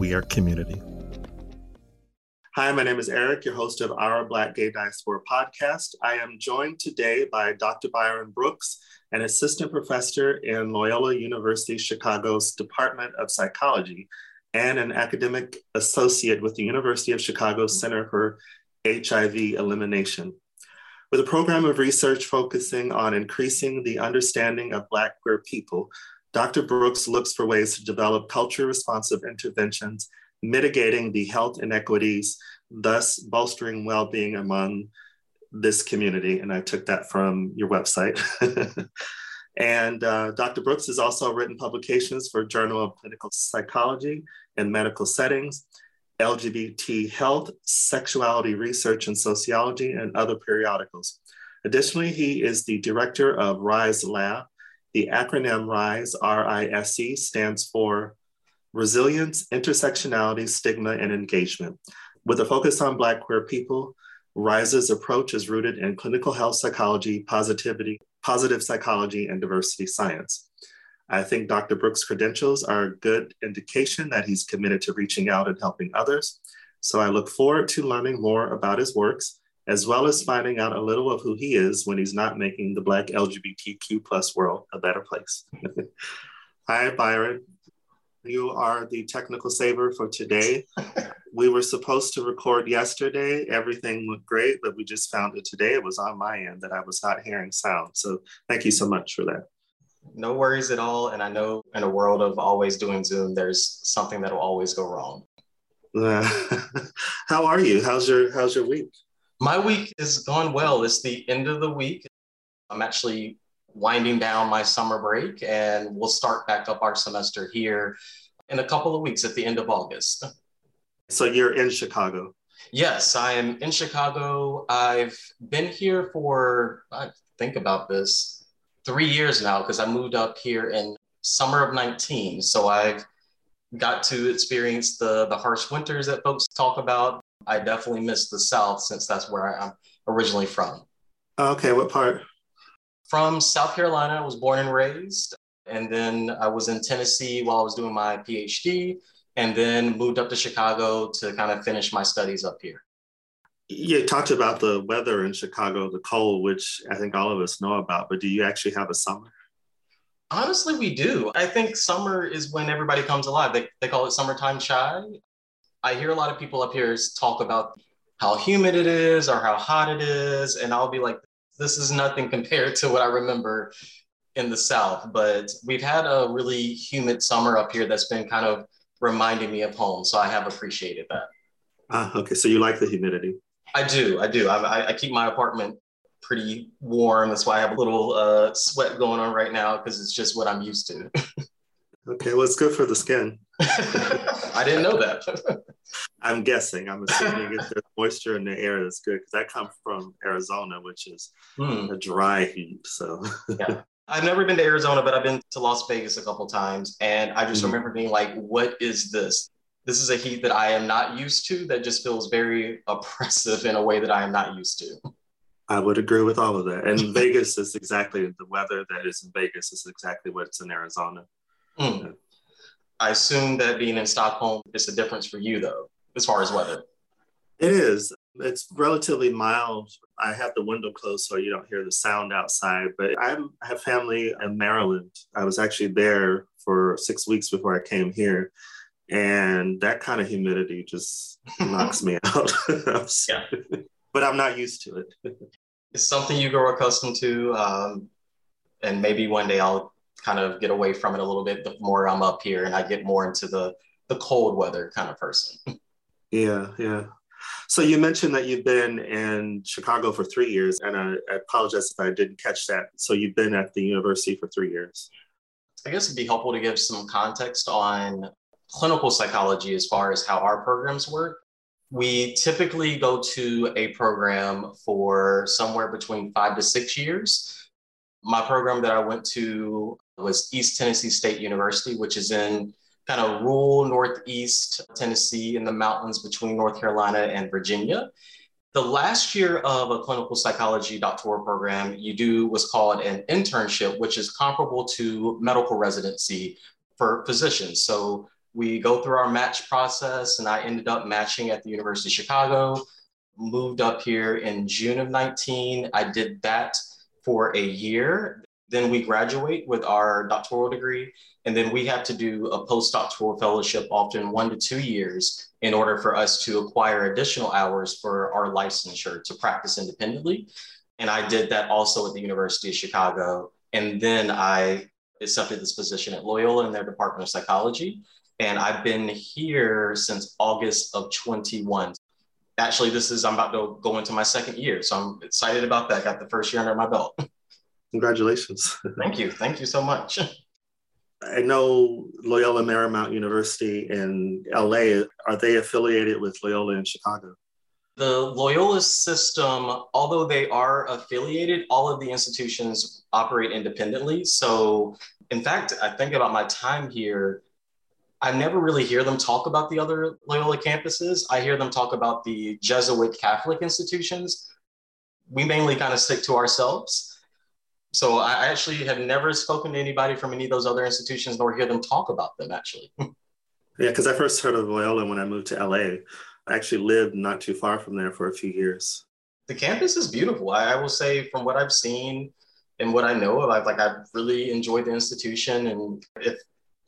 We are community. Hi, my name is Eric, your host of Our Black Gay Diaspora podcast. I am joined today by Dr. Byron Brooks, an assistant professor in Loyola University Chicago's Department of Psychology and an academic associate with the University of Chicago Center for HIV Elimination. With a program of research focusing on increasing the understanding of Black queer people, Dr. Brooks looks for ways to develop culture responsive interventions, mitigating the health inequities, thus bolstering well being among this community. And I took that from your website. and uh, Dr. Brooks has also written publications for Journal of Clinical Psychology and medical settings, LGBT health, sexuality research and sociology, and other periodicals. Additionally, he is the director of RISE Lab, the acronym RISE, R I S E, stands for Resilience, Intersectionality, Stigma, and Engagement. With a focus on Black queer people, RISE's approach is rooted in clinical health psychology, positivity, positive psychology, and diversity science. I think Dr. Brooks' credentials are a good indication that he's committed to reaching out and helping others. So I look forward to learning more about his works as well as finding out a little of who he is when he's not making the Black LGBTQ plus world a better place. Hi, Byron. You are the technical saver for today. we were supposed to record yesterday. Everything looked great, but we just found it today. It was on my end that I was not hearing sound. So thank you so much for that. No worries at all. And I know in a world of always doing Zoom, there's something that'll always go wrong. How are you? How's your How's your week? My week is gone well. It's the end of the week. I'm actually winding down my summer break and we'll start back up our semester here in a couple of weeks at the end of August. So you're in Chicago? Yes, I am in Chicago. I've been here for, I think about this, three years now because I moved up here in summer of 19. So I've got to experience the, the harsh winters that folks talk about I definitely miss the South since that's where I'm originally from. Okay, what part? From South Carolina. I was born and raised. And then I was in Tennessee while I was doing my PhD, and then moved up to Chicago to kind of finish my studies up here. You talked about the weather in Chicago, the cold, which I think all of us know about, but do you actually have a summer? Honestly, we do. I think summer is when everybody comes alive. They, they call it summertime Chi. I hear a lot of people up here talk about how humid it is or how hot it is. And I'll be like, this is nothing compared to what I remember in the South. But we've had a really humid summer up here that's been kind of reminding me of home. So I have appreciated that. Ah, okay. So you like the humidity? I do. I do. I, I keep my apartment pretty warm. That's why I have a little uh, sweat going on right now because it's just what I'm used to. okay. Well, it's good for the skin. I didn't know that. I'm guessing. I'm assuming if there's moisture in the air, that's good because I come from Arizona, which is hmm. a dry heat. So yeah. I've never been to Arizona, but I've been to Las Vegas a couple times, and I just mm remember being like, "What is this? This is a heat that I am not used to. That just feels very oppressive in a way that I am not used to." I would agree with all of that. And Vegas is exactly the weather that is in Vegas is exactly what's in Arizona. Mm. I assume that being in Stockholm is a difference for you, though, as far as weather. It is. It's relatively mild. I have the window closed so you don't hear the sound outside, but I'm, I have family in Maryland. I was actually there for six weeks before I came here. And that kind of humidity just knocks me out. yeah. But I'm not used to it. it's something you grow accustomed to. Um, and maybe one day I'll kind of get away from it a little bit the more I'm up here and I get more into the the cold weather kind of person. Yeah, yeah. So you mentioned that you've been in Chicago for three years, and I, I, apologize if I didn't catch that. So you've been at the university for three years. I guess it'd be helpful to give some context on clinical psychology as far as how our programs work. We typically go to a program for somewhere between five to six years. My program that I went to was East Tennessee State University, which is in kind of rural Northeast Tennessee in the mountains between North Carolina and Virginia. The last year of a clinical psychology doctoral program, you do what's called an internship, which is comparable to medical residency for physicians. So we go through our match process, and I ended up matching at the University of Chicago. Moved up here in June of 19. I did that for a year. Then we graduate with our doctoral degree, and then we have to do a postdoctoral fellowship, often one to two years, in order for us to acquire additional hours for our licensure to practice independently. And I did that also at the University of Chicago. And then I accepted this position at Loyola in their Department of Psychology. And I've been here since August of 21. Actually, this is, I'm about to go into my second year. So I'm excited about that. Got the first year under my belt. Congratulations. Thank you. Thank you so much. I know Loyola Marymount University in LA, are they affiliated with Loyola in Chicago? The Loyola system, although they are affiliated, all of the institutions operate independently. So, in fact, I think about my time here, I never really hear them talk about the other Loyola campuses. I hear them talk about the Jesuit Catholic institutions. We mainly kind of stick to ourselves so I actually have never spoken to anybody from any of those other institutions nor hear them talk about them actually. yeah, because I first heard of Loyola when I moved to LA. I actually lived not too far from there for a few years. The campus is beautiful. I, I will say from what I've seen and what I know of, I've like I've really enjoyed the institution. And if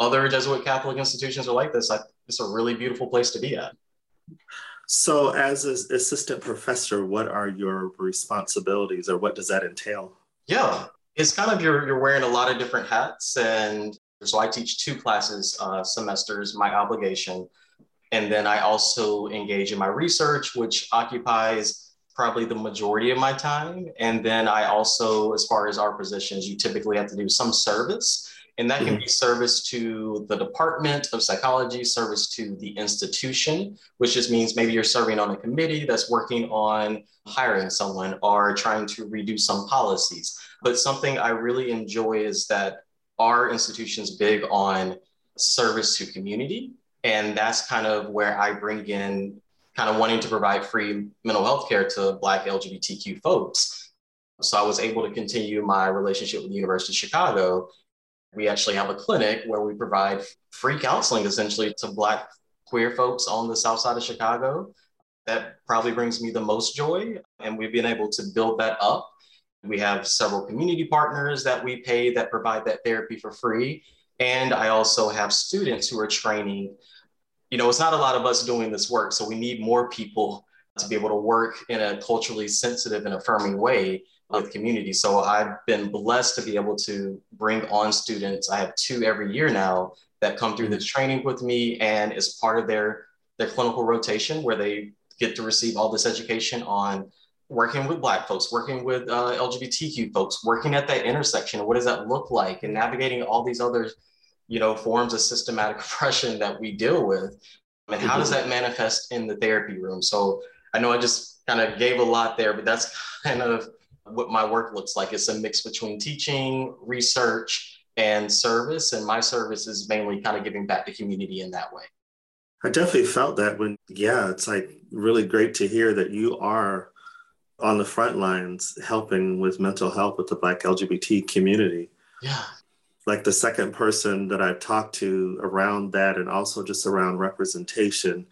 other Jesuit Catholic institutions are like this, I, it's a really beautiful place to be at. So, as an assistant professor, what are your responsibilities, or what does that entail? Yeah, it's kind of you're you're wearing a lot of different hats, and so I teach two classes uh, semesters, my obligation, and then I also engage in my research, which occupies probably the majority of my time. And then I also, as far as our positions, you typically have to do some service. And that can mm-hmm. be service to the Department of Psychology, service to the institution, which just means maybe you're serving on a committee that's working on hiring someone or trying to redo some policies. But something I really enjoy is that our institution is big on service to community. And that's kind of where I bring in kind of wanting to provide free mental health care to Black LGBTQ folks. So I was able to continue my relationship with the University of Chicago we actually have a clinic where we provide free counseling essentially to Black queer folks on the south side of Chicago. That probably brings me the most joy. And we've been able to build that up. We have several community partners that we pay that provide that therapy for free. And I also have students who are training. You know, it's not a lot of us doing this work. So we need more people to be able to work in a culturally sensitive and affirming way with community. So I've been blessed to be able to bring on students. I have two every year now that come through this training with me and as part of their their clinical rotation where they get to receive all this education on working with black folks working with uh, lgbtq folks working at that intersection what does that look like and navigating all these other you know forms of systematic oppression that we deal with and how does that manifest in the therapy room so i know i just kind of gave a lot there but that's kind of what my work looks like. It's a mix between teaching, research, and service. And my service is mainly kind of giving back to community in that way. I definitely felt that when, yeah, it's like really great to hear that you are on the front lines helping with mental health with the Black LGBT community. Yeah. Like the second person that I've talked to around that and also just around representation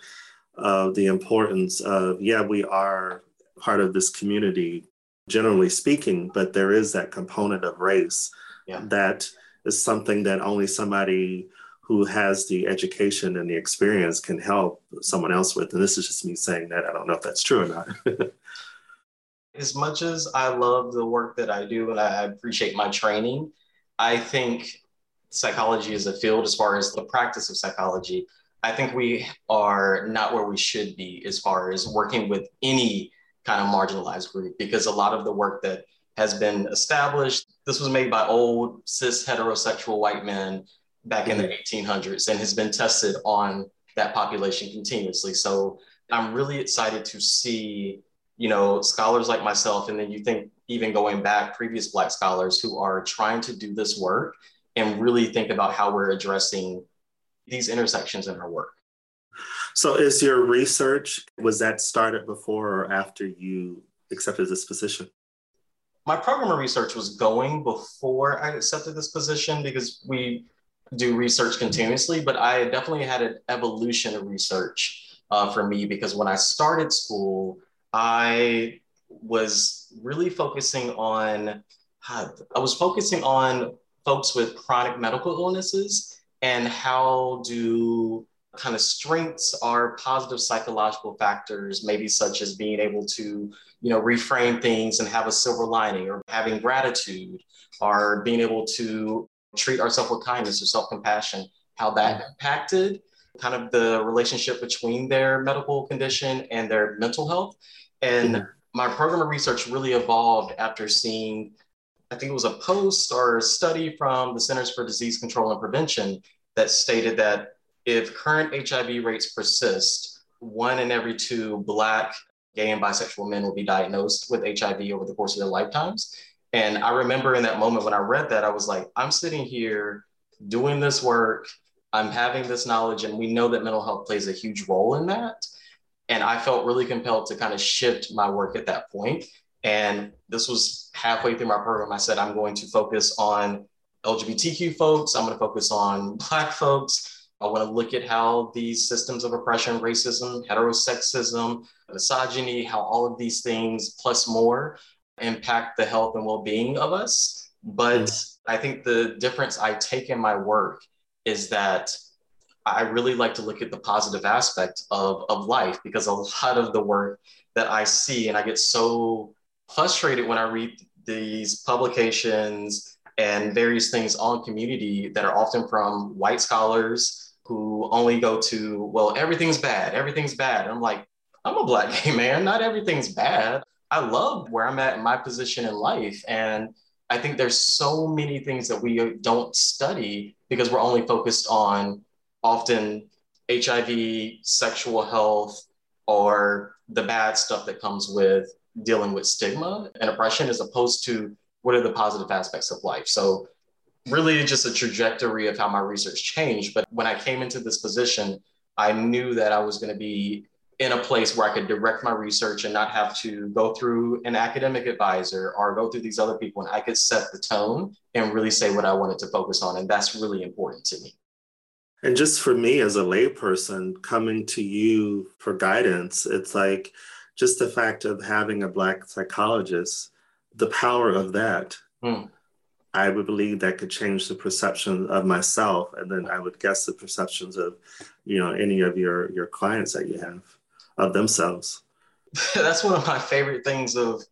of the importance of, yeah, we are part of this community generally speaking, but there is that component of race yeah. that is something that only somebody who has the education and the experience can help someone else with. And this is just me saying that. I don't know if that's true or not. as much as I love the work that I do and I appreciate my training, I think psychology is a field as far as the practice of psychology. I think we are not where we should be as far as working with any kind of marginalized group because a lot of the work that has been established, this was made by old cis heterosexual white men back in the 1800s mm-hmm. and has been tested on that population continuously. So I'm really excited to see, you know, scholars like myself, and then you think even going back, previous Black scholars who are trying to do this work and really think about how we're addressing these intersections in our work. So, is your research, was that started before or after you accepted this position? My program of research was going before I accepted this position because we do research continuously, but I definitely had an evolution of research uh, for me because when I started school, I was really focusing on, I was focusing on folks with chronic medical illnesses and how do kind of strengths are positive psychological factors, maybe such as being able to, you know, reframe things and have a silver lining or having gratitude or being able to treat ourselves with kindness or self-compassion, how that impacted kind of the relationship between their medical condition and their mental health. And mm-hmm. my program of research really evolved after seeing, I think it was a post or a study from the Centers for Disease Control and Prevention that stated that if current HIV rates persist, one in every two Black, gay, and bisexual men will be diagnosed with HIV over the course of their lifetimes. And I remember in that moment when I read that, I was like, I'm sitting here doing this work, I'm having this knowledge, and we know that mental health plays a huge role in that. And I felt really compelled to kind of shift my work at that point. And this was halfway through my program. I said, I'm going to focus on LGBTQ folks, I'm going to focus on Black folks. I want to look at how these systems of oppression, racism, heterosexism, misogyny, how all of these things plus more impact the health and well-being of us but mm. i think the difference i take in my work is that i really like to look at the positive aspect of, of life because a lot of the work that i see and i get so frustrated when i read these publications and various things on community that are often from white scholars who only go to well everything's bad everything's bad and i'm like i'm a black gay man not everything's bad I love where I'm at in my position in life. And I think there's so many things that we don't study because we're only focused on often HIV, sexual health, or the bad stuff that comes with dealing with stigma and oppression as opposed to what are the positive aspects of life. So really just a trajectory of how my research changed. But when I came into this position, I knew that I was going to be in a place where I could direct my research and not have to go through an academic advisor or go through these other people. And I could set the tone and really say what I wanted to focus on. And that's really important to me. And just for me as a layperson coming to you for guidance, it's like just the fact of having a Black psychologist, the power of that. Hmm. I would believe that could change the perception of myself, and then I would guess the perceptions of, you know, any of your your clients that you have of themselves. That's one of my favorite things of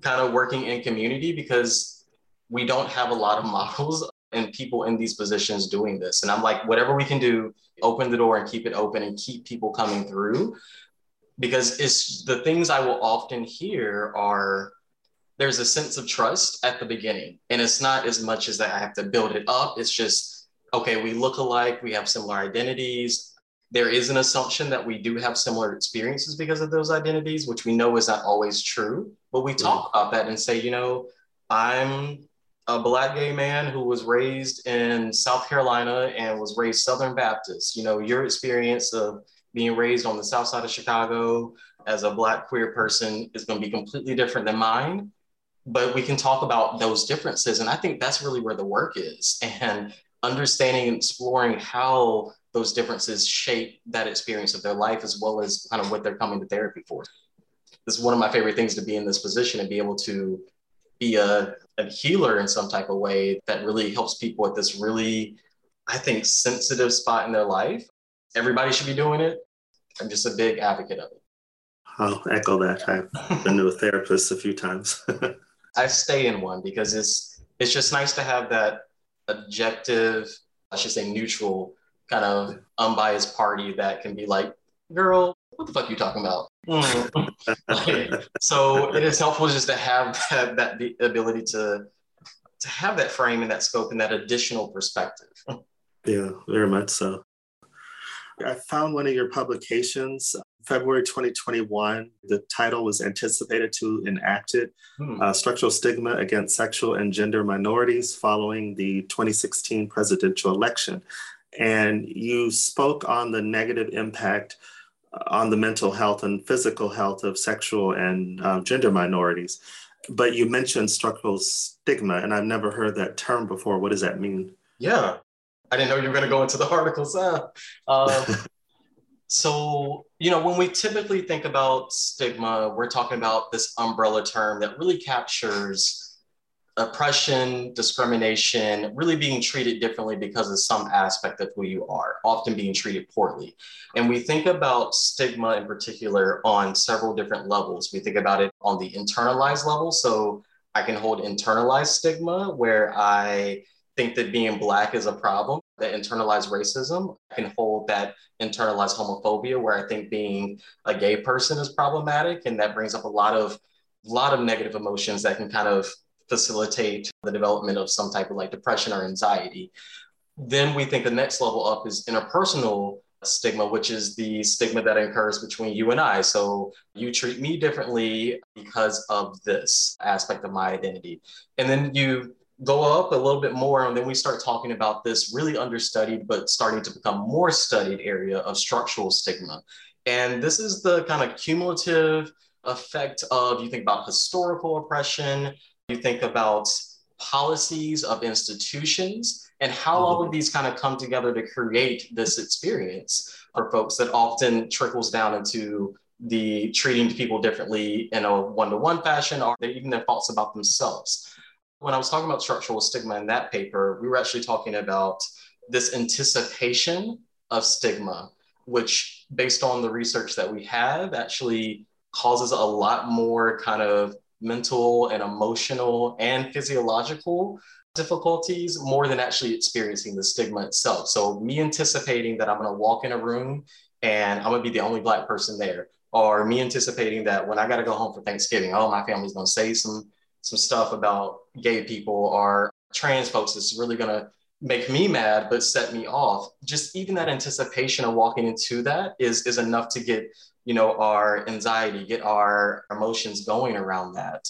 kind of working in community because we don't have a lot of models and people in these positions doing this. And I'm like, whatever we can do, open the door and keep it open and keep people coming through. Because it's the things I will often hear are there's a sense of trust at the beginning. And it's not as much as that I have to build it up. It's just, okay, we look alike, we have similar identities there is an assumption that we do have similar experiences because of those identities, which we know is not always true. But we talk mm-hmm. about that and say, you know, I'm a black gay man who was raised in South Carolina and was raised Southern Baptist. You know, your experience of being raised on the South Side of Chicago as a black queer person is going to be completely different than mine. But we can talk about those differences. And I think that's really where the work is. And understanding and exploring how those differences shape that experience of their life as well as kind of what they're coming to therapy for. This is one of my favorite things to be in this position and be able to be a, a healer in some type of way that really helps people at this really, I think, sensitive spot in their life. Everybody should be doing it. I'm just a big advocate of it. I'll echo that. I've been to a therapist a few times. I stay in one because it's it's just nice to have that objective, I should say neutral kind of unbiased party that can be like, girl, what the fuck are you talking about? Mm. so it is helpful just to have that, that ability to to have that frame and that scope and that additional perspective. Yeah, very much so. I found one of your publications, February 2021. The title was Anticipated to Enacted hmm. uh, Structural Stigma Against Sexual and Gender Minorities Following the 2016 Presidential Election. And you spoke on the negative impact uh, on the mental health and physical health of sexual and um, gender minorities. But you mentioned structural stigma, and I've never heard that term before. What does that mean? Yeah, I didn't know you were going to go into the articles. Uh, um, so, you know, when we typically think about stigma, we're talking about this umbrella term that really captures oppression, discrimination, really being treated differently because of some aspect of who you are, often being treated poorly. And we think about stigma in particular on several different levels. We think about it on the internalized level. So I can hold internalized stigma where I think that being Black is a problem, that internalized racism. Can hold that internalized homophobia, where I think being a gay person is problematic. And that brings up a lot of, a lot of negative emotions that can kind of facilitate the development of some type of like depression or anxiety. Then we think the next level up is interpersonal stigma, which is the stigma that occurs between you and I. So you treat me differently because of this aspect of my identity. And then you go up a little bit more, and then we start talking about this really understudied, but starting to become more studied area of structural stigma. And this is the kind of cumulative effect of you think about historical oppression, you think about policies of institutions, and how all of mm-hmm. these kind of come together to create this experience for folks that often trickles down into the treating people differently in a one-to-one fashion or even their thoughts about themselves when I was talking about structural stigma in that paper, we were actually talking about this anticipation of stigma, which, based on the research that we have, actually causes a lot more kind of mental and emotional and physiological difficulties more than actually experiencing the stigma itself. So, me anticipating that I'm going to walk in a room and I'm going to be the only Black person there, or me anticipating that when I got to go home for Thanksgiving, oh, my family's going to say some some stuff about gay people or trans folks that's really going to make me mad but set me off. Just even that anticipation of walking into that is is enough to get you know our anxiety get our emotions going around that.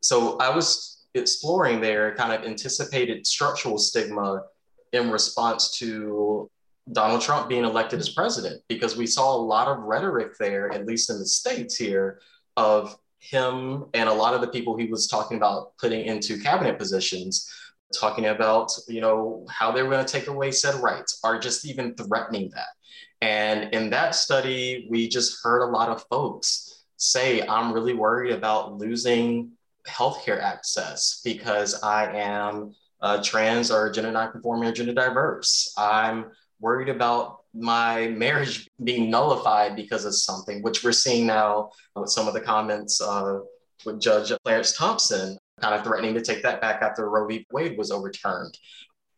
So i was exploring there kind of anticipated structural stigma in response to donald trump being elected as president because we saw a lot of rhetoric there at least in the states here of him and a lot of the people he was talking about putting into cabinet positions talking about you know how they were going to take away said rights or just even threatening that. And in that study we just heard a lot of folks say i'm really worried about losing healthcare access because i am uh, trans or gender nonconforming or gender diverse. I'm worried about my marriage being nullified because of something, which we're seeing now with some of the comments uh, with Judge Clarence Thompson kind of threatening to take that back after Roe v. Wade was overturned.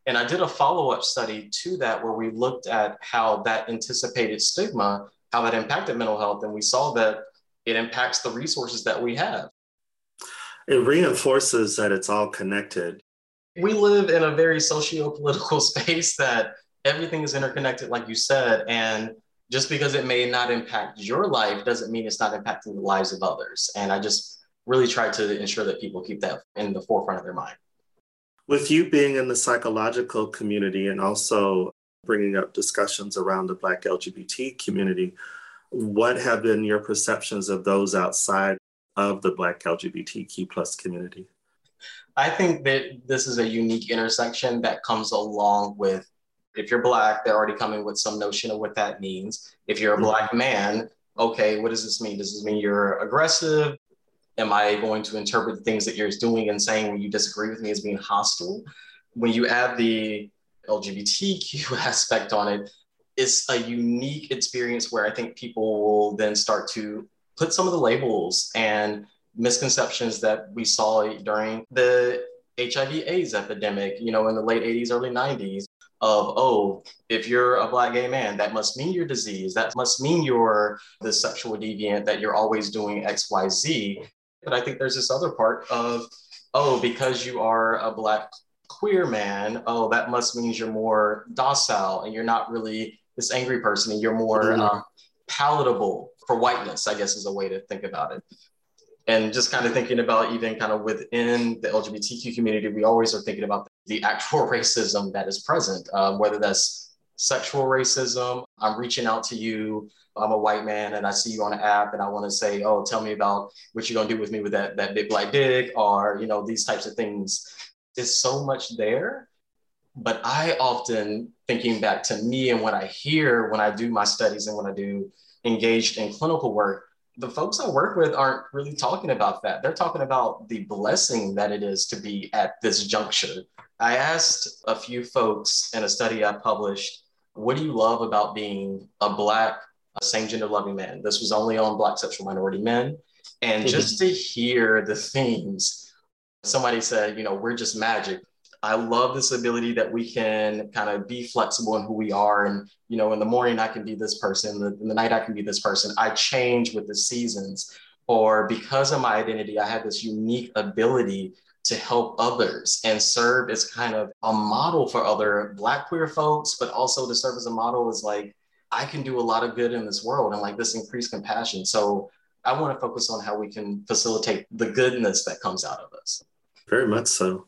And I did a follow up study to that where we looked at how that anticipated stigma, how that impacted mental health. And we saw that it impacts the resources that we have. It reinforces that it's all connected. We live in a very socio political space that everything is interconnected, like you said. And just because it may not impact your life doesn't mean it's not impacting the lives of others. And I just really try to ensure that people keep that in the forefront of their mind. With you being in the psychological community and also bringing up discussions around the Black LGBT community, what have been your perceptions of those outside of the Black LGBTQ plus community? I think that this is a unique intersection that comes along with if you're black, they're already coming with some notion of what that means. If you're a mm-hmm. black man, okay, what does this mean? Does this mean you're aggressive? Am I going to interpret the things that you're doing and saying when you disagree with me as being hostile? When you add the LGBTQ aspect on it, it's a unique experience where I think people will then start to put some of the labels and misconceptions that we saw during the HIV AIDS epidemic, you know, in the late 80s, early 90s, of, oh, if you're a black gay man, that must mean you're diseased. That must mean you're the sexual deviant, that you're always doing X, Y, Z. But I think there's this other part of, oh, because you are a black queer man, oh, that must means you're more docile and you're not really this angry person and you're more mm-hmm. uh, palatable for whiteness, I guess is a way to think about it. And just kind of thinking about even kind of within the LGBTQ community, we always are thinking about the actual racism that is present, um, whether that's sexual racism. I'm reaching out to you. I'm a white man and I see you on an app and I want to say, oh, tell me about what you're gonna do with me with that that big black dick, or you know these types of things. There's so much there, but I often thinking back to me and what I hear when I do my studies and when I do engaged in clinical work, the folks I work with aren't really talking about that. They're talking about the blessing that it is to be at this juncture. I asked a few folks in a study I published, what do you love about being a Black a same gender loving man? This was only on Black sexual minority men. And mm-hmm. just to hear the themes, somebody said, you know, we're just magic. I love this ability that we can kind of be flexible in who we are. And, you know, in the morning, I can be this person. In the night, I can be this person. I change with the seasons. Or because of my identity, I have this unique ability to help others and serve as kind of a model for other Black queer folks, but also to serve as a model is like, I can do a lot of good in this world and like this increased compassion. So I want to focus on how we can facilitate the goodness that comes out of us. Very much so.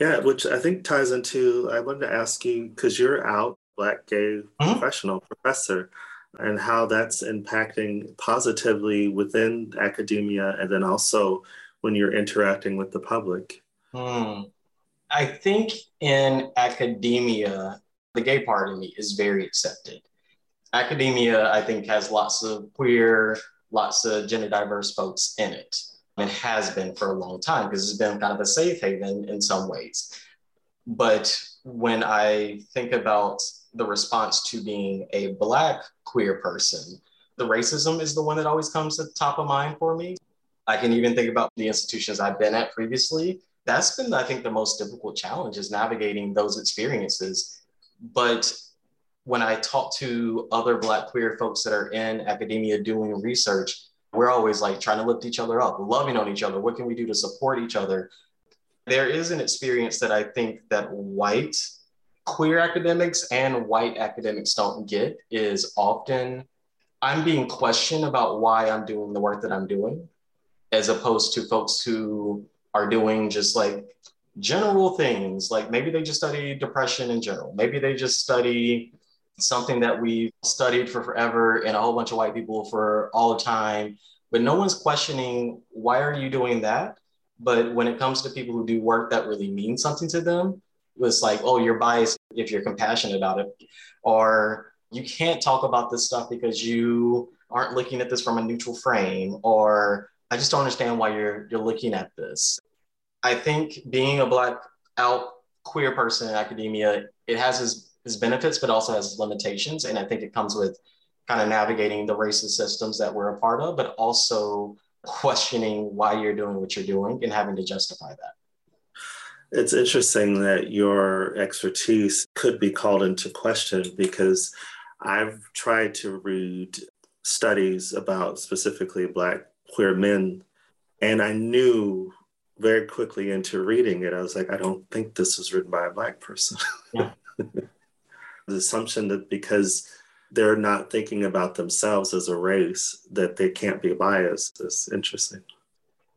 Yeah, which I think ties into, I wanted to ask you, because you're out, Black gay mm-hmm. professional professor, and how that's impacting positively within academia and then also when you're interacting with the public. Hmm. I think in academia, the gay part of me is very accepted. Academia, I think, has lots of queer, lots of gender diverse folks in it and has been for a long time because it's been kind of a safe haven in some ways. But when I think about the response to being a Black queer person, the racism is the one that always comes to the top of mind for me. I can even think about the institutions I've been at previously. That's been, I think, the most difficult challenge is navigating those experiences. But when I talk to other Black queer folks that are in academia doing research, we're always like trying to lift each other up, loving on each other. What can we do to support each other? There is an experience that I think that white queer academics and white academics don't get is often I'm being questioned about why I'm doing the work that I'm doing, as opposed to folks who are doing just like general things. Like maybe they just study depression in general. Maybe they just study something that we've studied for forever and a whole bunch of white people for all the time. But no one's questioning why are you doing that? But when it comes to people who do work that really means something to them, it's like, oh, you're biased if you're compassionate about it. Or you can't talk about this stuff because you aren't looking at this from a neutral frame. Or I just don't understand why you're you're looking at this. I think being a black out queer person in academia, it has its its benefits, but also has limitations. And I think it comes with kind of navigating the racist systems that we're a part of, but also questioning why you're doing what you're doing and having to justify that. It's interesting that your expertise could be called into question because I've tried to read studies about specifically Black queer men, and I knew very quickly into reading it, I was like, I don't think this was written by a Black person. Yeah. the assumption that because they're not thinking about themselves as a race that they can't be biased. Is interesting.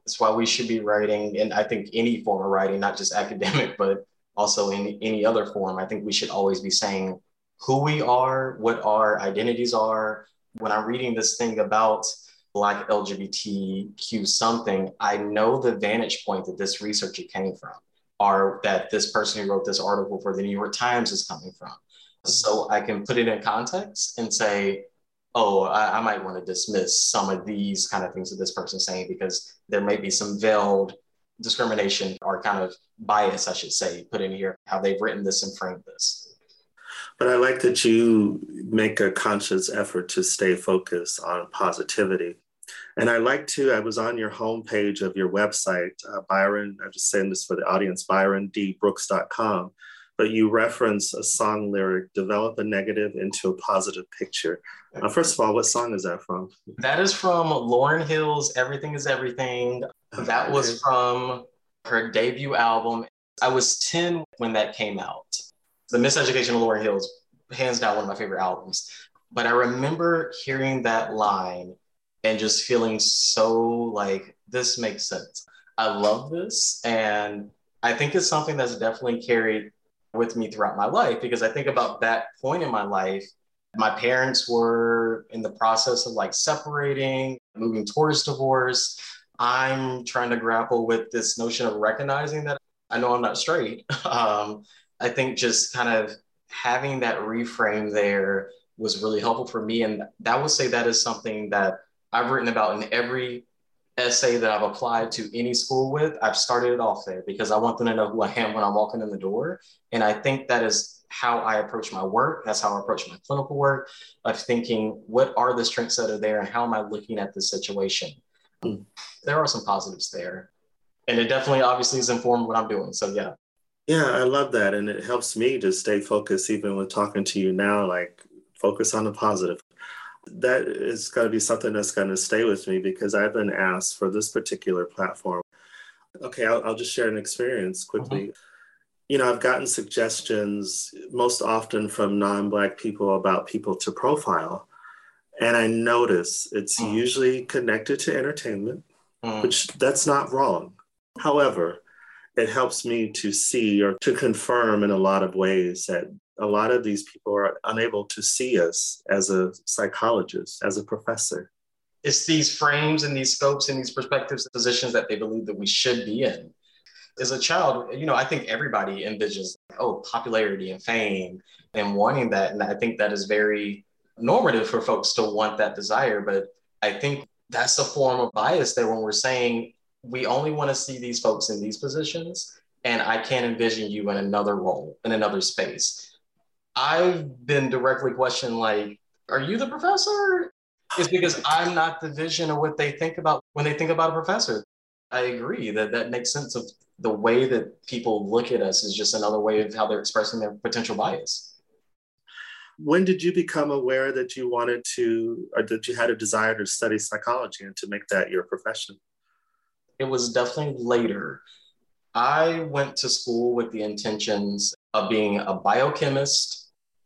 That's why we should be writing and i think any form of writing not just academic but also in any other form i think we should always be saying who we are what our identities are. When i'm reading this thing about black lgbtq something i know the vantage point that this researcher came from or that this person who wrote this article for the new york times is coming from so I can put it in context and say, oh, I, I, might want to dismiss some of these kind of things that this person's saying because there may be some veiled discrimination or kind of bias, I should say, put in here, how they've written this and framed this. But I like that you make a conscious effort to stay focused on positivity. And I like to, I was on your homepage of your website, uh, Byron, I'm just saying this for the audience, byrondbrooks.com but you reference a song lyric, develop a negative into a positive picture. Uh, first of all, what song is that from? That is from Lauryn Hill's Everything is Everything. That was from her debut album. I was 10 when that came out. The Miseducation of Lauryn Hill is hands down one of my favorite albums. But I remember hearing that line and just feeling so like this makes sense. I love this. And I think it's something that's definitely carried with me throughout my life because I think about that point in my life. My parents were in the process of like separating, moving towards divorce. I'm trying to grapple with this notion of recognizing that I know I'm not straight. Um, I think just kind of having that reframe there was really helpful for me. And that would say that is something that I've written about in every essay that I've applied to any school with. I've started it off there because I want them to know who I am when I'm walking in the door. And I think that is how I approach my work. That's how I approach my clinical work of thinking, what are the strengths that are there and how am I looking at the situation? Hmm. There are some positives there. And it definitely obviously is informed what I'm doing. So yeah. Yeah, I love that. And it helps me to stay focused even with talking to you now, like focus on the positive. That is going to be something that's going to stay with me because I've been asked for this particular platform. Okay, I'll, I'll just share an experience quickly. Mm-hmm. You know, I've gotten suggestions most often from non Black people about people to profile. And I notice it's mm. usually connected to entertainment, mm. which that's not wrong. However, it helps me to see or to confirm in a lot of ways that a lot of these people are unable to see us as a psychologist, as a professor. It's these frames and these scopes and these perspectives, positions that they believe that we should be in. As a child, you know, I think everybody envisions, oh, popularity and fame and wanting that. And I think that is very normative for folks to want that desire. But I think that's a form of bias there when we're saying we only want to see these folks in these positions and I can't envision you in another role, in another space. I've been directly questioned, like, are you the professor? It's because I'm not the vision of what they think about when they think about a professor. I agree that that makes sense of the way that people look at us is just another way of how they're expressing their potential bias. When did you become aware that you wanted to, or that you had a desire to study psychology and to make that your profession? It was definitely later. I went to school with the intentions of being a biochemist.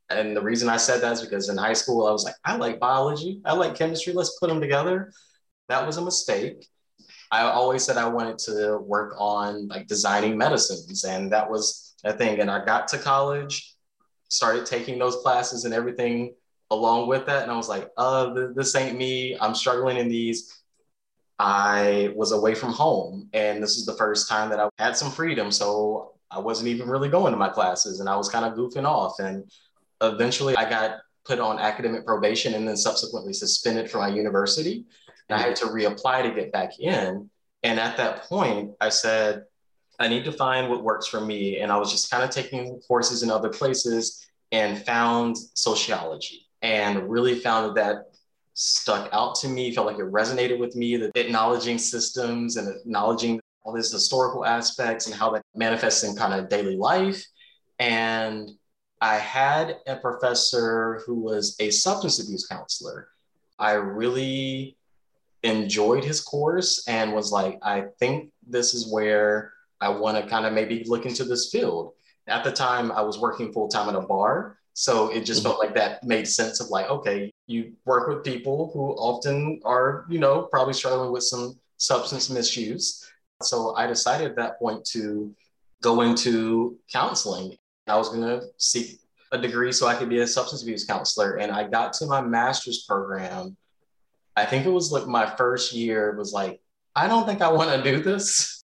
And the reason I said that is because in high school, I was like, I like biology, I like chemistry, let's put them together. That was a mistake. I always said I wanted to work on like designing medicines, and that was a thing. And I got to college, started taking those classes and everything along with that. And I was like, uh, this ain't me. I'm struggling in these. I was away from home, and this is the first time that I had some freedom. So I wasn't even really going to my classes, and I was kind of goofing off. And eventually, I got put on academic probation and then subsequently suspended from my university. And I had to reapply to get back in. And at that point, I said, I need to find what works for me. And I was just kind of taking courses in other places and found sociology and really found that stuck out to me, felt like it resonated with me, that acknowledging systems and acknowledging all these historical aspects and how that manifests in kind of daily life. And I had a professor who was a substance abuse counselor. I really enjoyed his course and was like, I think this is where I want to kind of maybe look into this field. At the time, I was working full time at a bar. So it just felt like that made sense of like, okay, you work with people who often are, you know, probably struggling with some substance misuse. So I decided at that point to go into counseling. I was going to seek a degree so I could be a substance abuse counselor. And I got to my master's program. I think it was like my first year was like, I don't think I want to do this.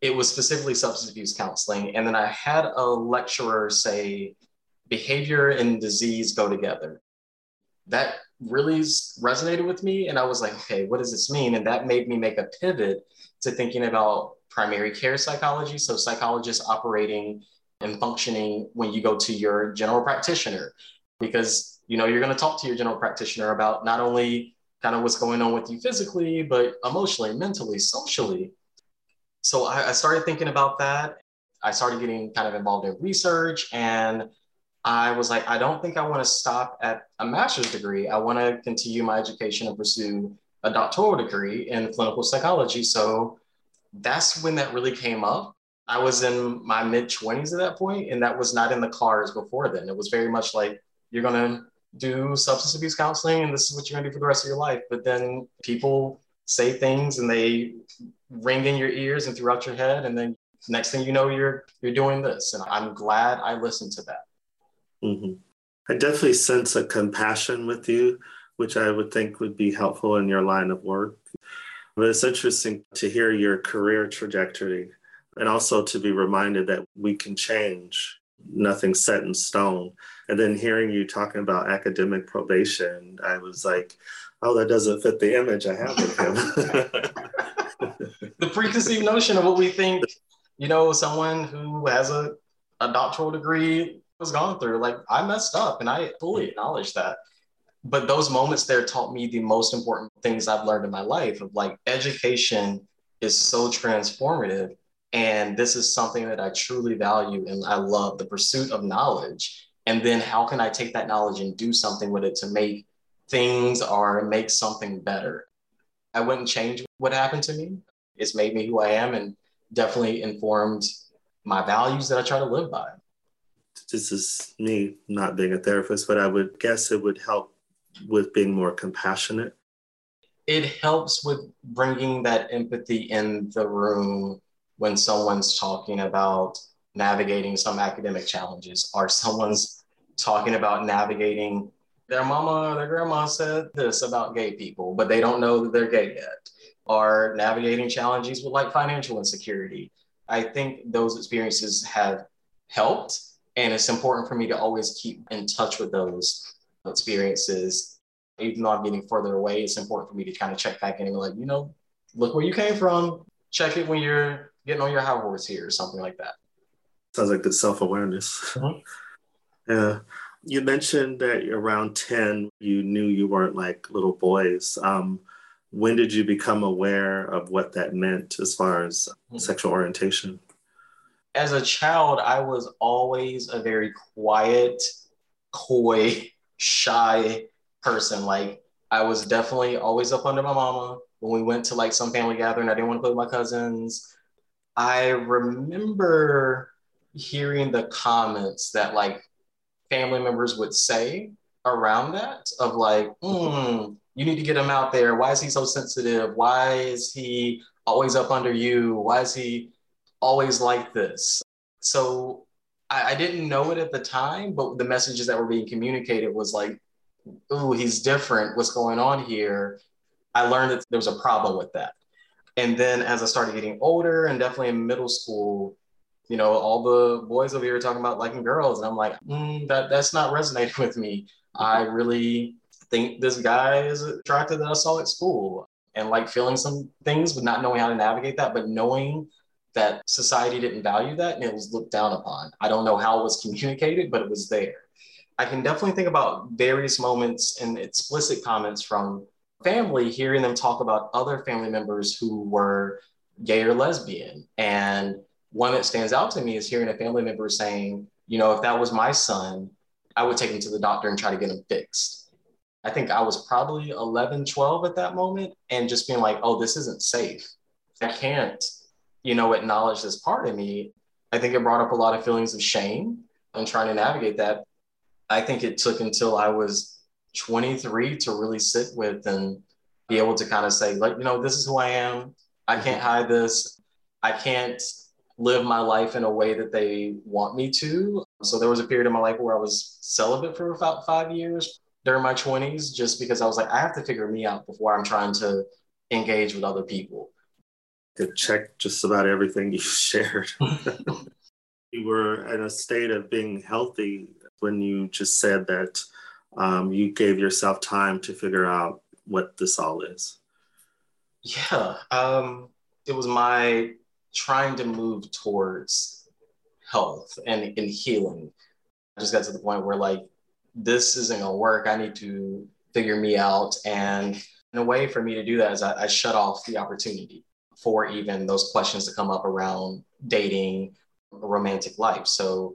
It was specifically substance abuse counseling. And then I had a lecturer say, behavior and disease go together. That really resonated with me. And I was like, okay, what does this mean? And that made me make a pivot to thinking about primary care psychology. So, psychologists operating and functioning when you go to your general practitioner, because you know you're going to talk to your general practitioner about not only kind of what's going on with you physically, but emotionally, mentally, socially. So I, I started thinking about that. I started getting kind of involved in research and I was like, I don't think I want to stop at a master's degree. I want to continue my education and pursue a doctoral degree in clinical psychology. So that's when that really came up. I was in my mid 20s at that point, and that was not in the cards before then. It was very much like, you're going to do substance abuse counseling, and this is what you're going to do for the rest of your life. But then people say things and they ring in your ears and throughout your head, and then next thing you know, you're you're doing this. And I'm glad I listened to that. Mm-hmm. I definitely sense a compassion with you, which I would think would be helpful in your line of work. But it's interesting to hear your career trajectory and also to be reminded that we can change. Nothing's set in stone. And then hearing you talking about academic probation, I was like, oh, that doesn't fit the image I have of him. the preconceived notion of what we think, you know, someone who has a, a doctoral degree has gone through. Like I messed up and I fully acknowledge that. But those moments there taught me the most important things I've learned in my life of like education is so transformative and this is something that I truly value and I love the pursuit of knowledge. And then how can I take that knowledge and do something with it to make things or make something better? I wouldn't change what happened to me. It's made me who I am and definitely informed my values that I try to live by. This is me not being a therapist, but I would guess it would help with being more compassionate. It helps with bringing that empathy in the room when someone's talking about navigating some academic challenges or someone's talking about navigating their mama or their grandma said this about gay people, but they don't know that they're gay yet, or navigating challenges with like financial insecurity. I think those experiences have helped. And it's important for me to always keep in touch with those experiences. Even though I'm getting further away, it's important for me to kind of check back in and be like, you know, look where you came from. Check it when you're getting on your high horse here or something like that. Sounds like good self awareness. Mm-hmm. Yeah. You mentioned that around 10, you knew you weren't like little boys. Um, when did you become aware of what that meant as far as mm-hmm. sexual orientation? As a child, I was always a very quiet, coy, shy person. Like, I was definitely always up under my mama. When we went to like some family gathering, I didn't want to play with my cousins. I remember hearing the comments that like family members would say around that of like, mm, you need to get him out there. Why is he so sensitive? Why is he always up under you? Why is he always like this? So I, I didn't know it at the time, but the messages that were being communicated was like, ooh, he's different. What's going on here? I learned that there was a problem with that. And then as I started getting older and definitely in middle school, you know, all the boys over here talking about liking girls. And I'm like, mm, that, that's not resonating with me. I really think this guy is attracted that I saw at school and like feeling some things, but not knowing how to navigate that, but knowing that society didn't value that and it was looked down upon. I don't know how it was communicated, but it was there. I can definitely think about various moments and explicit comments from family, hearing them talk about other family members who were gay or lesbian. And one that stands out to me is hearing a family member saying, you know, if that was my son, I would take him to the doctor and try to get him fixed. I think I was probably 11, 12 at that moment and just being like, oh, this isn't safe. I can't, you know, acknowledge this part of me. I think it brought up a lot of feelings of shame and trying to navigate that. I think it took until I was 23 to really sit with and be able to kind of say, like, you know, this is who I am. I can't hide this. I can't live my life in a way that they want me to. So there was a period in my life where I was celibate for about five years during my 20s, just because I was like, I have to figure me out before I'm trying to engage with other people. To check just about everything you shared. you were in a state of being healthy when you just said that um, you gave yourself time to figure out what this all is. Yeah, um, it was my trying to move towards health and, and healing. I just got to the point where like this isn't gonna work. I need to figure me out. And in a way for me to do that is I, I shut off the opportunity for even those questions to come up around dating, romantic life. So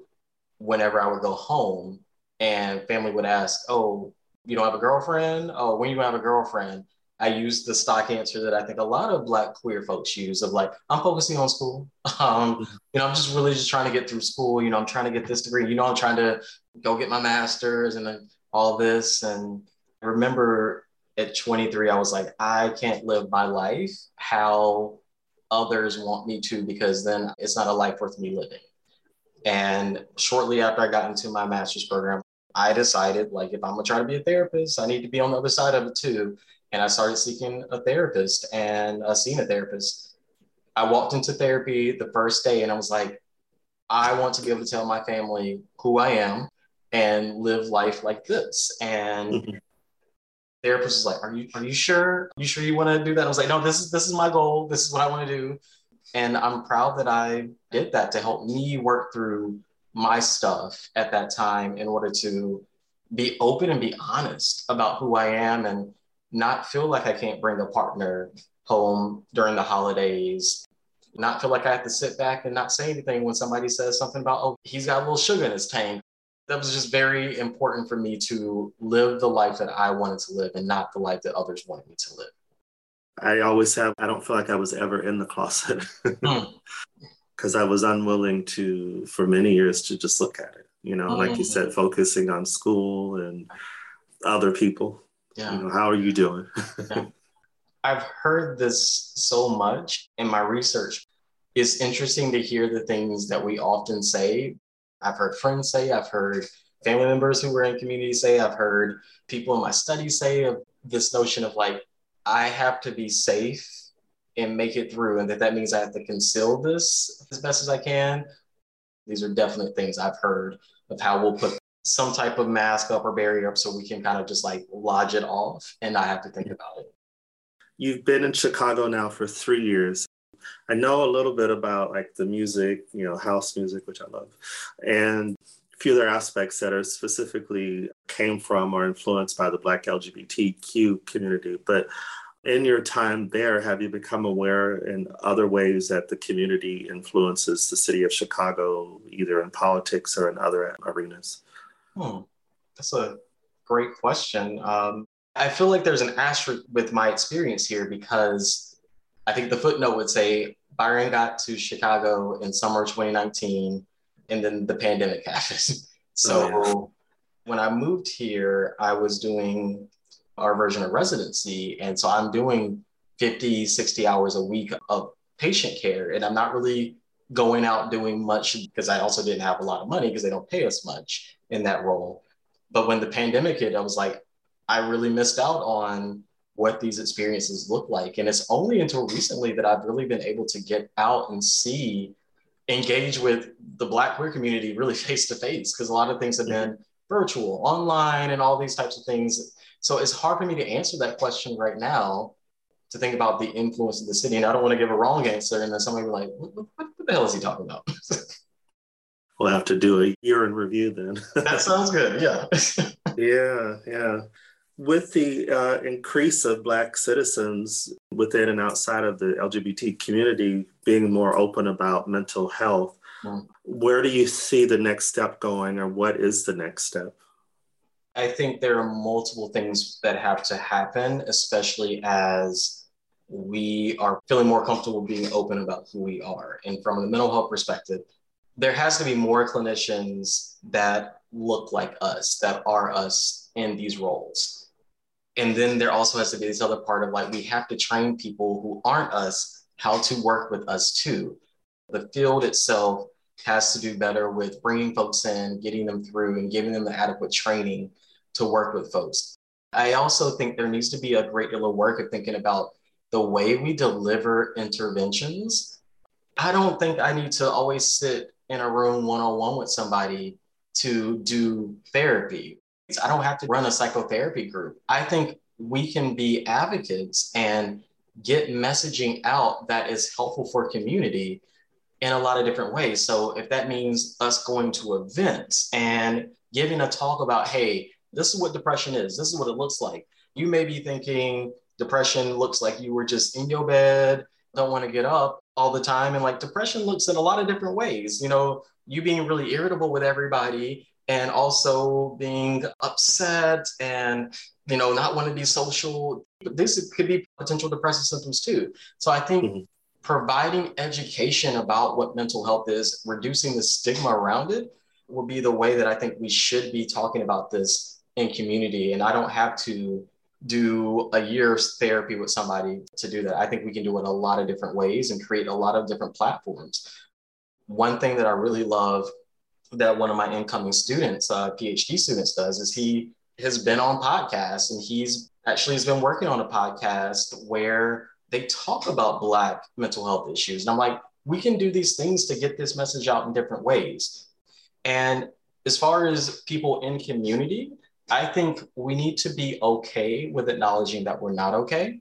whenever I would go home, and family would ask, "Oh, you don't have a girlfriend? Oh, when you have a girlfriend?" I use the stock answer that I think a lot of Black queer folks use of like, I'm focusing on school. Um, you know, I'm just really just trying to get through school. You know, I'm trying to get this degree. You know, I'm trying to go get my master's and then all this. And I remember at 23, I was like, I can't live my life how others want me to because then it's not a life worth me living. And shortly after I got into my master's program, I decided like if I'm gonna try to be a therapist, I need to be on the other side of it too. And I started seeking a therapist and uh, seeing a therapist. I walked into therapy the first day and I was like, I want to be able to tell my family who I am and live life like this. And mm-hmm. therapist was like, Are you are you sure? Are you sure you want to do that? I was like, No, this is this is my goal. This is what I want to do. And I'm proud that I did that to help me work through my stuff at that time in order to be open and be honest about who I am and not feel like I can't bring a partner home during the holidays, not feel like I have to sit back and not say anything when somebody says something about, oh, he's got a little sugar in his tank. That was just very important for me to live the life that I wanted to live and not the life that others wanted me to live. I always have, I don't feel like I was ever in the closet. mm because I was unwilling to, for many years, to just look at it. You know, mm-hmm. like you mm. said, focusing on school and other people. Yeah. You know, how are you doing? yeah. I've heard this so much in my research. It's interesting to hear the things that we often say. I've heard friends say, I've heard family members who were in community say, I've heard people in my studies say of this notion of like, I have to be safe and make it through, and that that means I have to conceal this as best as I can. These are definitely things I've heard of how we'll put some type of mask up or barrier up so we can kind of just like lodge it off and not have to think about it. You've been in Chicago now for three years. I know a little bit about like the music, you know, house music, which I love, and a few other aspects that are specifically came from or influenced by the Black LGBTQ community. But in your time there, have you become aware in other ways that the community influences the city of Chicago, either in politics or in other arenas? Hmm. That's a great question. Um, I feel like there's an asterisk with my experience here because I think the footnote would say Byron got to Chicago in summer 2019 and then the pandemic happened. so oh, yeah. when I moved here, I was doing our version of residency. And so I'm doing 50, 60 hours a week of patient care. And I'm not really going out doing much because I also didn't have a lot of money because they don't pay us much in that role. But when the pandemic hit, I was like, I really missed out on what these experiences look like. And it's only until recently that I've really been able to get out and see, engage with the Black queer community really face to face, because a lot of things have been virtual, online, and all these types of things. So it's hard for me to answer that question right now to think about the influence of the city. And I don't want to give a wrong answer. And then somebody will be like, what, what, what the hell is he talking about? we'll have to do a year in review then. that sounds good. Yeah. yeah. Yeah. With the uh, increase of Black citizens within and outside of the LGBT community being more open about mental health, mm. where do you see the next step going, or what is the next step? I think there are multiple things that have to happen, especially as we are feeling more comfortable being open about who we are. And from a mental health perspective, there has to be more clinicians that look like us, that are us in these roles. And then there also has to be this other part of like, we have to train people who aren't us how to work with us too. The field itself has to do better with bringing folks in, getting them through, and giving them the adequate training to work with folks. I also think there needs to be a great deal of work of thinking about the way we deliver interventions. I don't think I need to always sit in a room one on one with somebody to do therapy. I don't have to run a psychotherapy group. I think we can be advocates and get messaging out that is helpful for community in a lot of different ways. So if that means us going to events and giving a talk about, hey, this is what depression is. This is what it looks like. You may be thinking depression looks like you were just in your bed, don't want to get up all the time. And like depression looks in a lot of different ways. You know, you being really irritable with everybody and also being upset and you know not want to be social this could be potential depressive symptoms too so i think mm-hmm. providing education about what mental health is reducing the stigma around it would be the way that i think we should be talking about this in community and i don't have to do a year's therapy with somebody to do that i think we can do it a lot of different ways and create a lot of different platforms one thing that i really love that one of my incoming students, uh, PhD students, does is he has been on podcasts and he's actually has been working on a podcast where they talk about Black mental health issues. And I'm like, we can do these things to get this message out in different ways. And as far as people in community, I think we need to be okay with acknowledging that we're not okay,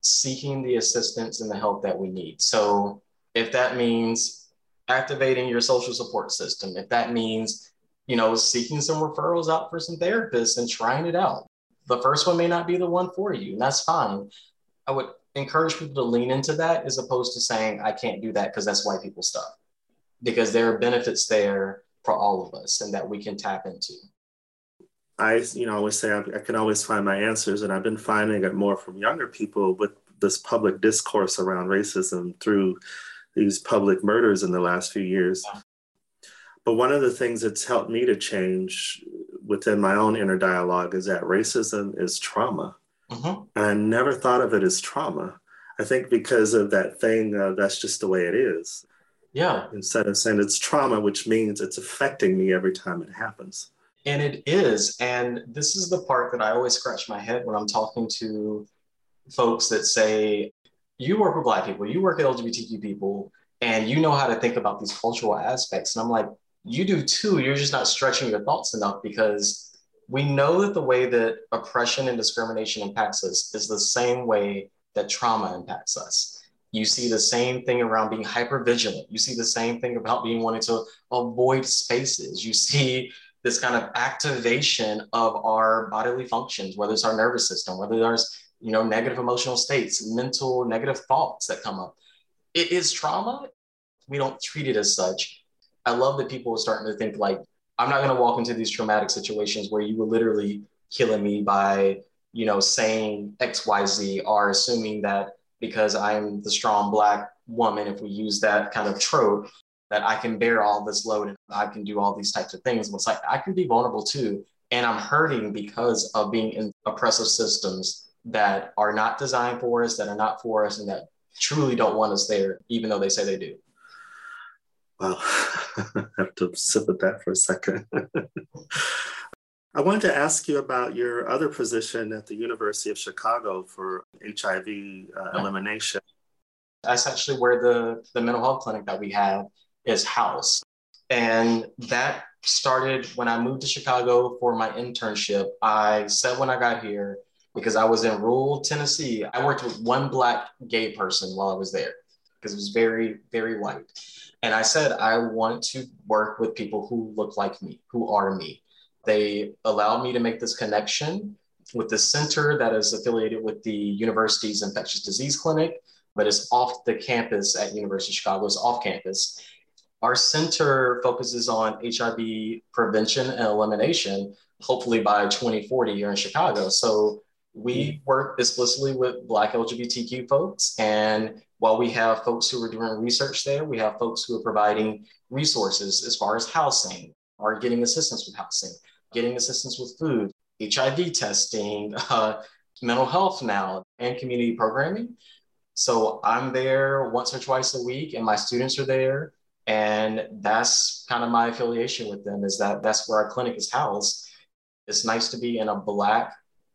seeking the assistance and the help that we need. So if that means activating your social support system. If that means, you know, seeking some referrals out for some therapists and trying it out. The first one may not be the one for you, and that's fine. I would encourage people to lean into that as opposed to saying, I can't do that because that's white people stuff. Because there are benefits there for all of us and that we can tap into. I, you know, always say I, I can always find my answers, and I've been finding it more from younger people with this public discourse around racism through these public murders in the last few years. But one of the things that's helped me to change within my own inner dialogue is that racism is trauma. Mm-hmm. And I never thought of it as trauma. I think because of that thing, uh, that's just the way it is. Yeah. Instead of saying it's trauma, which means it's affecting me every time it happens. And it is. And this is the part that I always scratch my head when I'm talking to folks that say, you work with Black people, you work with LGBTQ people, and you know how to think about these cultural aspects. And I'm like, you do too. You're just not stretching your thoughts enough because we know that the way that oppression and discrimination impacts us is the same way that trauma impacts us. You see the same thing around being hyper vigilant. You see the same thing about being wanting to avoid spaces. You see this kind of activation of our bodily functions, whether it's our nervous system, whether there's you know, negative emotional states, mental negative thoughts that come up. It is trauma. We don't treat it as such. I love that people are starting to think like, I'm not going to walk into these traumatic situations where you were literally killing me by, you know, saying X, Y, Z, or assuming that because I'm the strong Black woman, if we use that kind of trope, that I can bear all this load and I can do all these types of things. It's like I can be vulnerable too. And I'm hurting because of being in oppressive systems that are not designed for us, that are not for us, and that truly don't want us there, even though they say they do. Well, I have to sit with that for a second. I wanted to ask you about your other position at the University of Chicago for HIV uh, elimination. That's actually where the, the mental health clinic that we have is house. And that started when I moved to Chicago for my internship. I said when I got here, because I was in rural Tennessee. I worked with one black gay person while I was there because it was very, very white. And I said, I want to work with people who look like me, who are me. They allowed me to make this connection with the center that is affiliated with the university's infectious disease clinic, but it's off the campus at University of Chicago, it's off campus. Our center focuses on HIV prevention and elimination, hopefully by 2040 here in Chicago. So we work explicitly with Black LGBTQ folks. And while we have folks who are doing research there, we have folks who are providing resources as far as housing, or getting assistance with housing, getting assistance with food, HIV testing, uh, mental health now, and community programming. So I'm there once or twice a week, and my students are there. And that's kind of my affiliation with them is that that's where our clinic is housed. It's nice to be in a Black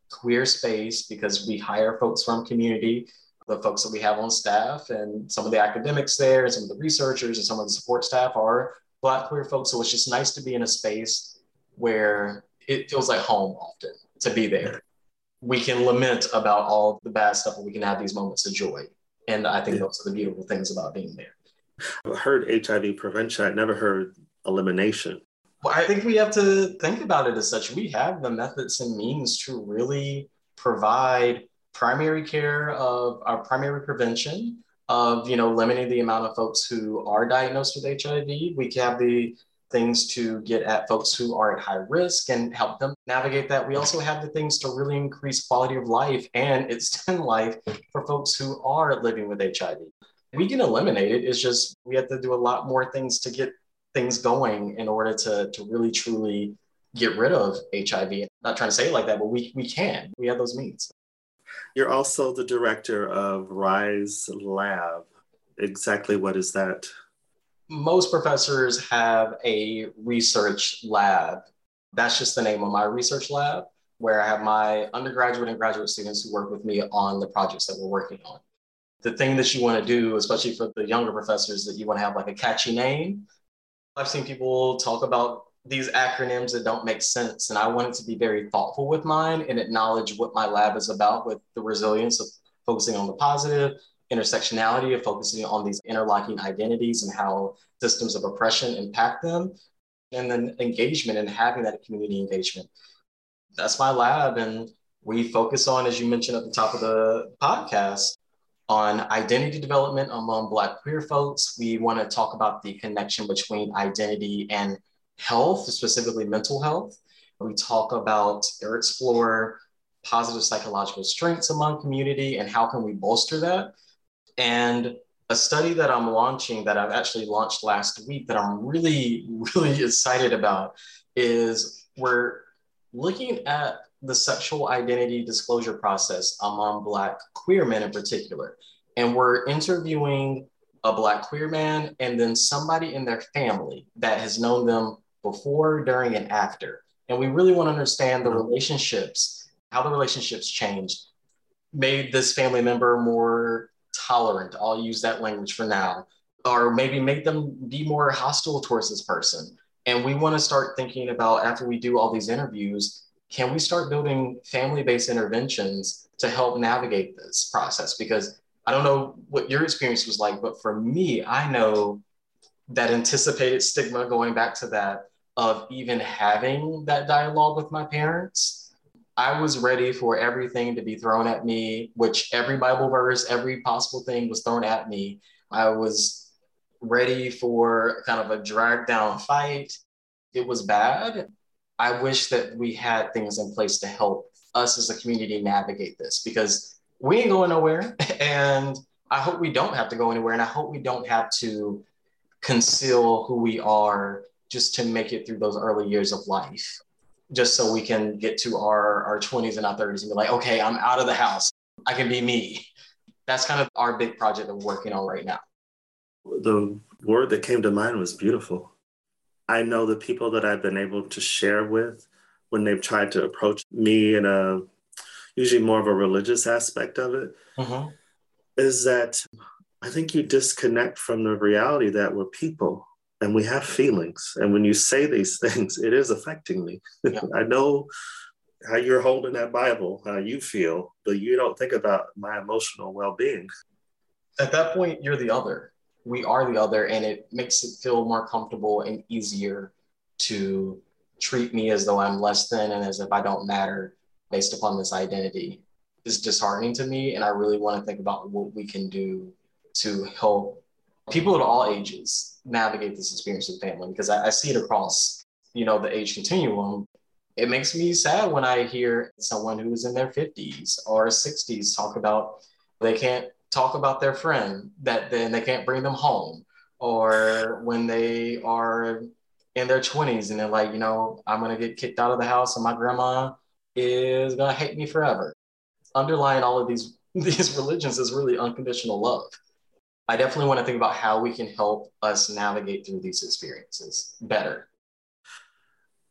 queer space because we hire folks from community, the folks that we have on staff, and some of the academics there, and some of the researchers, and some of the support staff are Black queer folks. So it's just nice to be in a space where it feels like home often to be there. We can lament about all the bad stuff, but we can have these moments of joy. And I think yeah. those are the beautiful things about being there. I've heard HIV prevention. I never heard elimination. Well, I think we have to think about it as such. We have the methods and means to really provide primary care of our primary prevention of you know limiting the amount of folks who are diagnosed with HIV. We have the things to get at folks who are at high risk and help them navigate that. We also have the things to really increase quality of life and extend life for folks who are living with HIV. We can eliminate it. It's just we have to do a lot more things to get things going in order to, to really truly get rid of HIV. Not trying to say it like that, but we, we can. We have those means. You're also the director of RISE Lab. Exactly what is that? most professors have a research lab. That's just the name of my research lab, where I have my undergraduate and graduate students who work with me on the projects that we're working on. The thing that you want to do, especially for the younger professors, that you want to have like a catchy name. I've seen people talk about these acronyms that don't make sense, and I wanted to be very thoughtful with mine and acknowledge what my lab is about with the resilience of focusing on the positive intersectionality of focusing on these interlocking identities and how systems of oppression impact them, and then engagement and having that community engagement. That's my lab. And we focus on, as you mentioned at the top of the podcast, on identity development among Black queer folks. We want to talk about the connection between identity and health, specifically mental health. We talk about or explore positive psychological strengths among community and how can we bolster that and a study that I'm launching that I've actually launched last week that I'm really, really excited about is we're looking at the sexual identity disclosure process among Black queer men in particular. And we're interviewing a Black queer man and then somebody in their family that has known them before, during, and after. And we really want to understand the relationships, how the relationships changed, made this family member more tolerant. I'll use that language for now. Or maybe make them be more hostile towards this person. And we want to start thinking about after we do all these interviews, can we start building family based interventions to help navigate this process? Because I don't know what your experience was like, but for me, I know that anticipated stigma going back to that of even having that dialogue with my parents I was ready for everything to be thrown at me, which every Bible verse, every possible thing was thrown at me. I was ready for kind of a drag down fight. It was bad. I wish that we had things in place to help us as a community navigate this because we ain't going nowhere. And I hope we don't have to go anywhere. And I hope we don't have to conceal who we are just to make it through those early years of life just so we can get to our, our 20s and our 30s and be like, okay, I'm out of the house. I can be me. That's kind of our big project that we're working on right now. The word that came to mind was beautiful. I know the people that I've been able to share with when they've tried to approach me in a usually more of a religious aspect of it, mm-hmm. is that I think you disconnect from the reality that we're people and we have feelings. And when you say these things, it is affecting me. Yeah. I know how you're holding that Bible, how you feel, but you don't think about my emotional well being. At that point, you're the other. We are the other, and it makes it feel more comfortable and easier to treat me as though I'm less than and as if I don't matter based upon this identity. It's disheartening to me, and I really want to think about what we can do to help people at all ages navigate this experience with family because I, I see it across, you know, the age continuum. It makes me sad when I hear someone who is in their 50s or 60s talk about they can't talk about their friend that then they can't bring them home or when they are in their 20s and they're like, you know, I'm going to get kicked out of the house and my grandma is going to hate me forever. Underlying all of these these religions is really unconditional love. I definitely want to think about how we can help us navigate through these experiences better.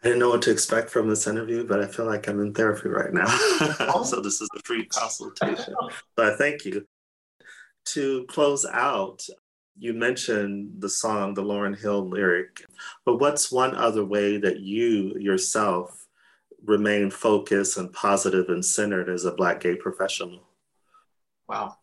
I didn't know what to expect from this interview, but I feel like I'm in therapy right now. Oh. so this is a free consultation. but thank you. To close out, you mentioned the song, the Lauryn Hill lyric, but what's one other way that you yourself remain focused and positive and centered as a Black gay professional? Wow.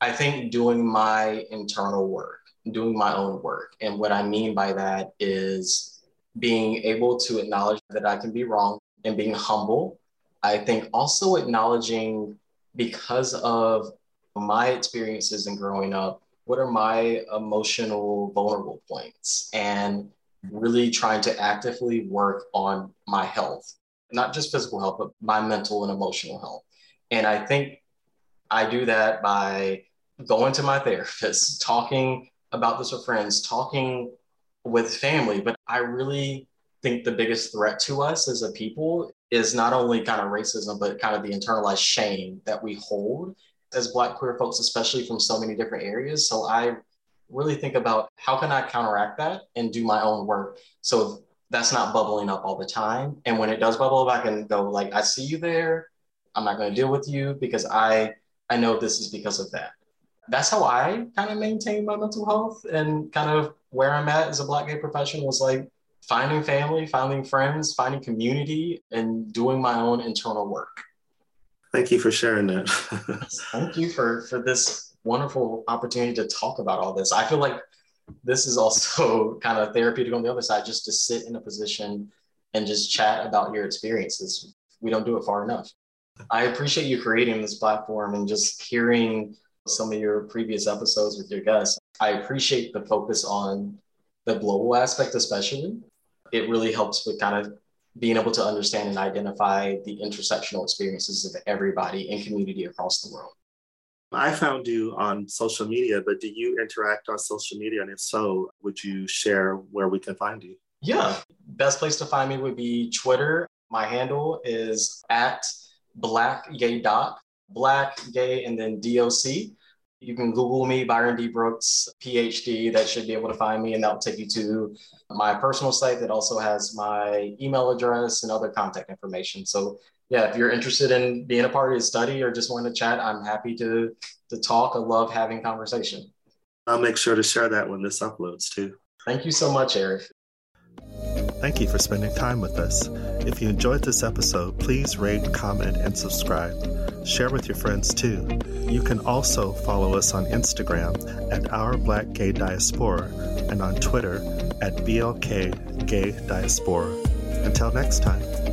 I think doing my internal work, doing my own work. And what I mean by that is being able to acknowledge that I can be wrong and being humble. I think also acknowledging because of my experiences in growing up, what are my emotional vulnerable points? And really trying to actively work on my health, not just physical health, but my mental and emotional health. And I think I do that by going to my therapist, talking about this with friends, talking with family. But I really think the biggest threat to us as a people is not only kind of racism, but kind of the internalized shame that we hold as Black queer folks, especially from so many different areas. So I really think about how can I counteract that and do my own work so that's not bubbling up all the time. And when it does bubble up, I can go like, I see you there. I'm not going to deal with you because I I know this is because of that. That's how I kind of maintain my mental health and kind of where I'm at as a Black gay professional was like finding family, finding friends, finding community, and doing my own internal work. Thank you for sharing that. Thank you for for this wonderful opportunity to talk about all this. I feel like this is also kind of therapeutic on the other side, just to sit in a position and just chat about your experiences. We don't do it far enough. I appreciate you creating this platform and just hearing some of your previous episodes with your guests. I appreciate the focus on the global aspect, especially. It really helps with kind of being able to understand and identify the intersectional experiences of everybody in community across the world. I found you on social media, but do you interact on social media? And if so, would you share where we can find you? Yeah, best place to find me would be Twitter. My handle is at black gay doc, black gay, and then DOC. You can Google me, Byron D. Brooks, PhD. That should be able to find me, and that will take you to my personal site that also has my email address and other contact information. So, yeah, if you're interested in being a part of the study or just want to chat, I'm happy to to talk. I love having conversation. I'll make sure to share that when this uploads too. Thank you so much, Eric. Thank you for spending time with us. If you enjoyed this episode, please rate, comment, and subscribe. Share with your friends too. You can also follow us on Instagram at Our Black Gay Diaspora and on Twitter at BLK Gay Diaspora. Until next time.